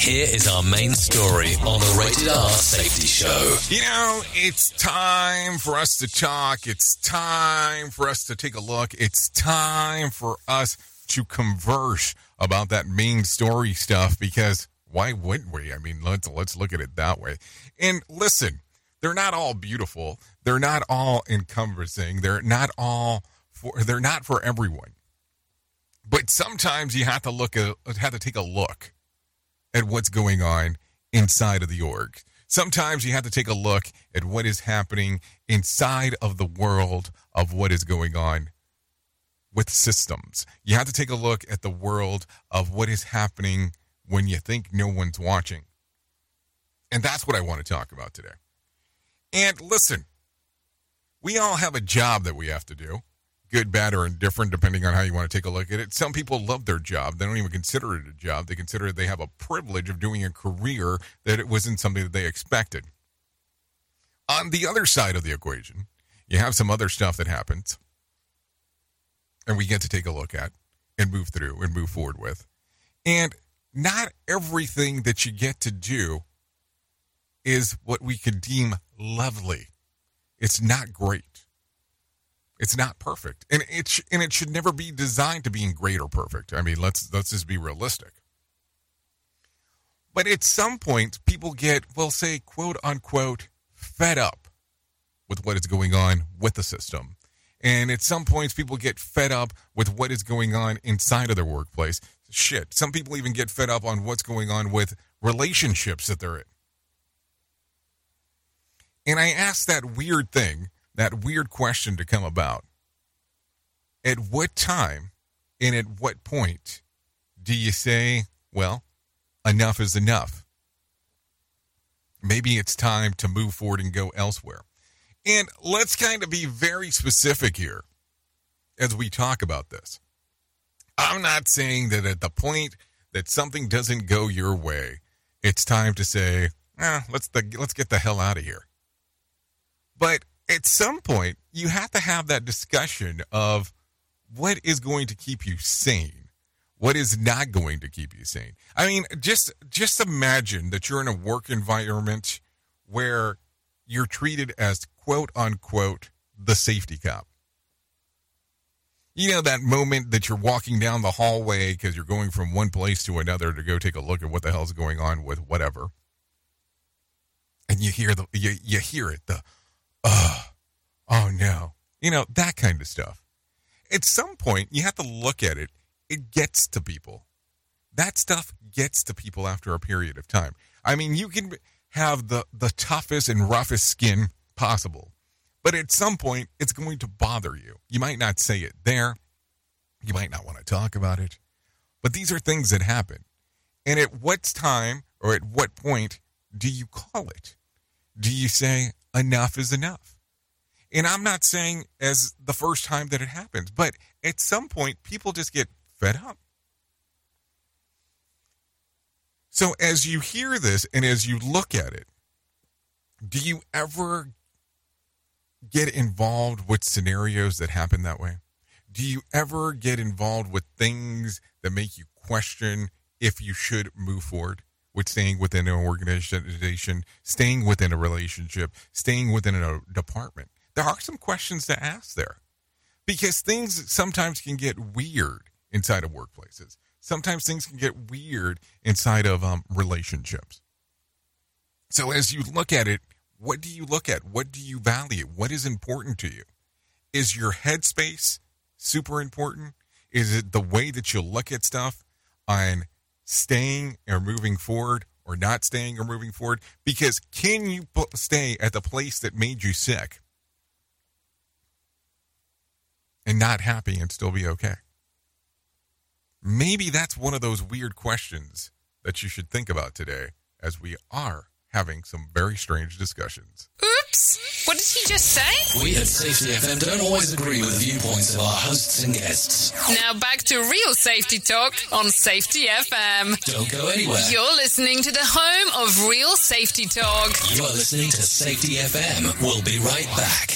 Here is our main story on the Rated R Safety Show. You know, it's time for us to talk. It's time for us to take a look. It's time for us to converse about that main story stuff because why wouldn't we? I mean, let's let's look at it that way. And listen, they're not all beautiful. They're not all encompassing. They're not all for they're not for everyone. But sometimes you have to look at have to take a look at what's going on inside of the org. Sometimes you have to take a look at what is happening inside of the world of what is going on with systems. You have to take a look at the world of what is happening when you think no one's watching. And that's what I want to talk about today. And listen, we all have a job that we have to do good, bad, or indifferent, depending on how you want to take a look at it. Some people love their job. They don't even consider it a job. They consider they have a privilege of doing a career that it wasn't something that they expected. On the other side of the equation, you have some other stuff that happens, and we get to take a look at and move through and move forward with. And not everything that you get to do is what we could deem lovely. It's not great. It's not perfect, and it sh- and it should never be designed to being great or perfect. I mean, let's let's just be realistic. But at some point, people get, well, say, quote unquote, fed up with what is going on with the system. And at some points, people get fed up with what is going on inside of their workplace. Shit. Some people even get fed up on what's going on with relationships that they're in. And I ask that weird thing that weird question to come about. At what time and at what point do you say, well, enough is enough? Maybe it's time to move forward and go elsewhere. And let's kind of be very specific here as we talk about this. I'm not saying that at the point that something doesn't go your way, it's time to say, eh, let's the, let's get the hell out of here. But at some point, you have to have that discussion of what is going to keep you sane, what is not going to keep you sane. I mean, just just imagine that you're in a work environment where you're treated as quote unquote the safety cop. You know that moment that you're walking down the hallway because you're going from one place to another to go take a look at what the hell's going on with whatever, and you hear the you, you hear it the oh, oh no. You know, that kind of stuff. At some point, you have to look at it. It gets to people. That stuff gets to people after a period of time. I mean, you can have the, the toughest and roughest skin possible, but at some point, it's going to bother you. You might not say it there. You might not want to talk about it, but these are things that happen. And at what time or at what point do you call it? Do you say, enough is enough? And I'm not saying as the first time that it happens, but at some point, people just get fed up. So as you hear this and as you look at it, do you ever get involved with scenarios that happen that way? Do you ever get involved with things that make you question if you should move forward? with staying within an organization, staying within a relationship, staying within a department. There are some questions to ask there because things sometimes can get weird inside of workplaces. Sometimes things can get weird inside of um, relationships. So as you look at it, what do you look at? What do you value? What is important to you? Is your headspace super important? Is it the way that you look at stuff on staying or moving forward or not staying or moving forward? Because can you stay at the place that made you sick and not happy and still be okay? Maybe that's one of those weird questions that you should think about today as we are having some very strange discussions. Oops! What did he just say? We at Safety FM don't always agree with the viewpoints of our hosts and guests. Now back to real safety talk on Safety FM. Don't go anywhere. You're listening to the home of real safety talk. You are listening to Safety FM. We'll be right back.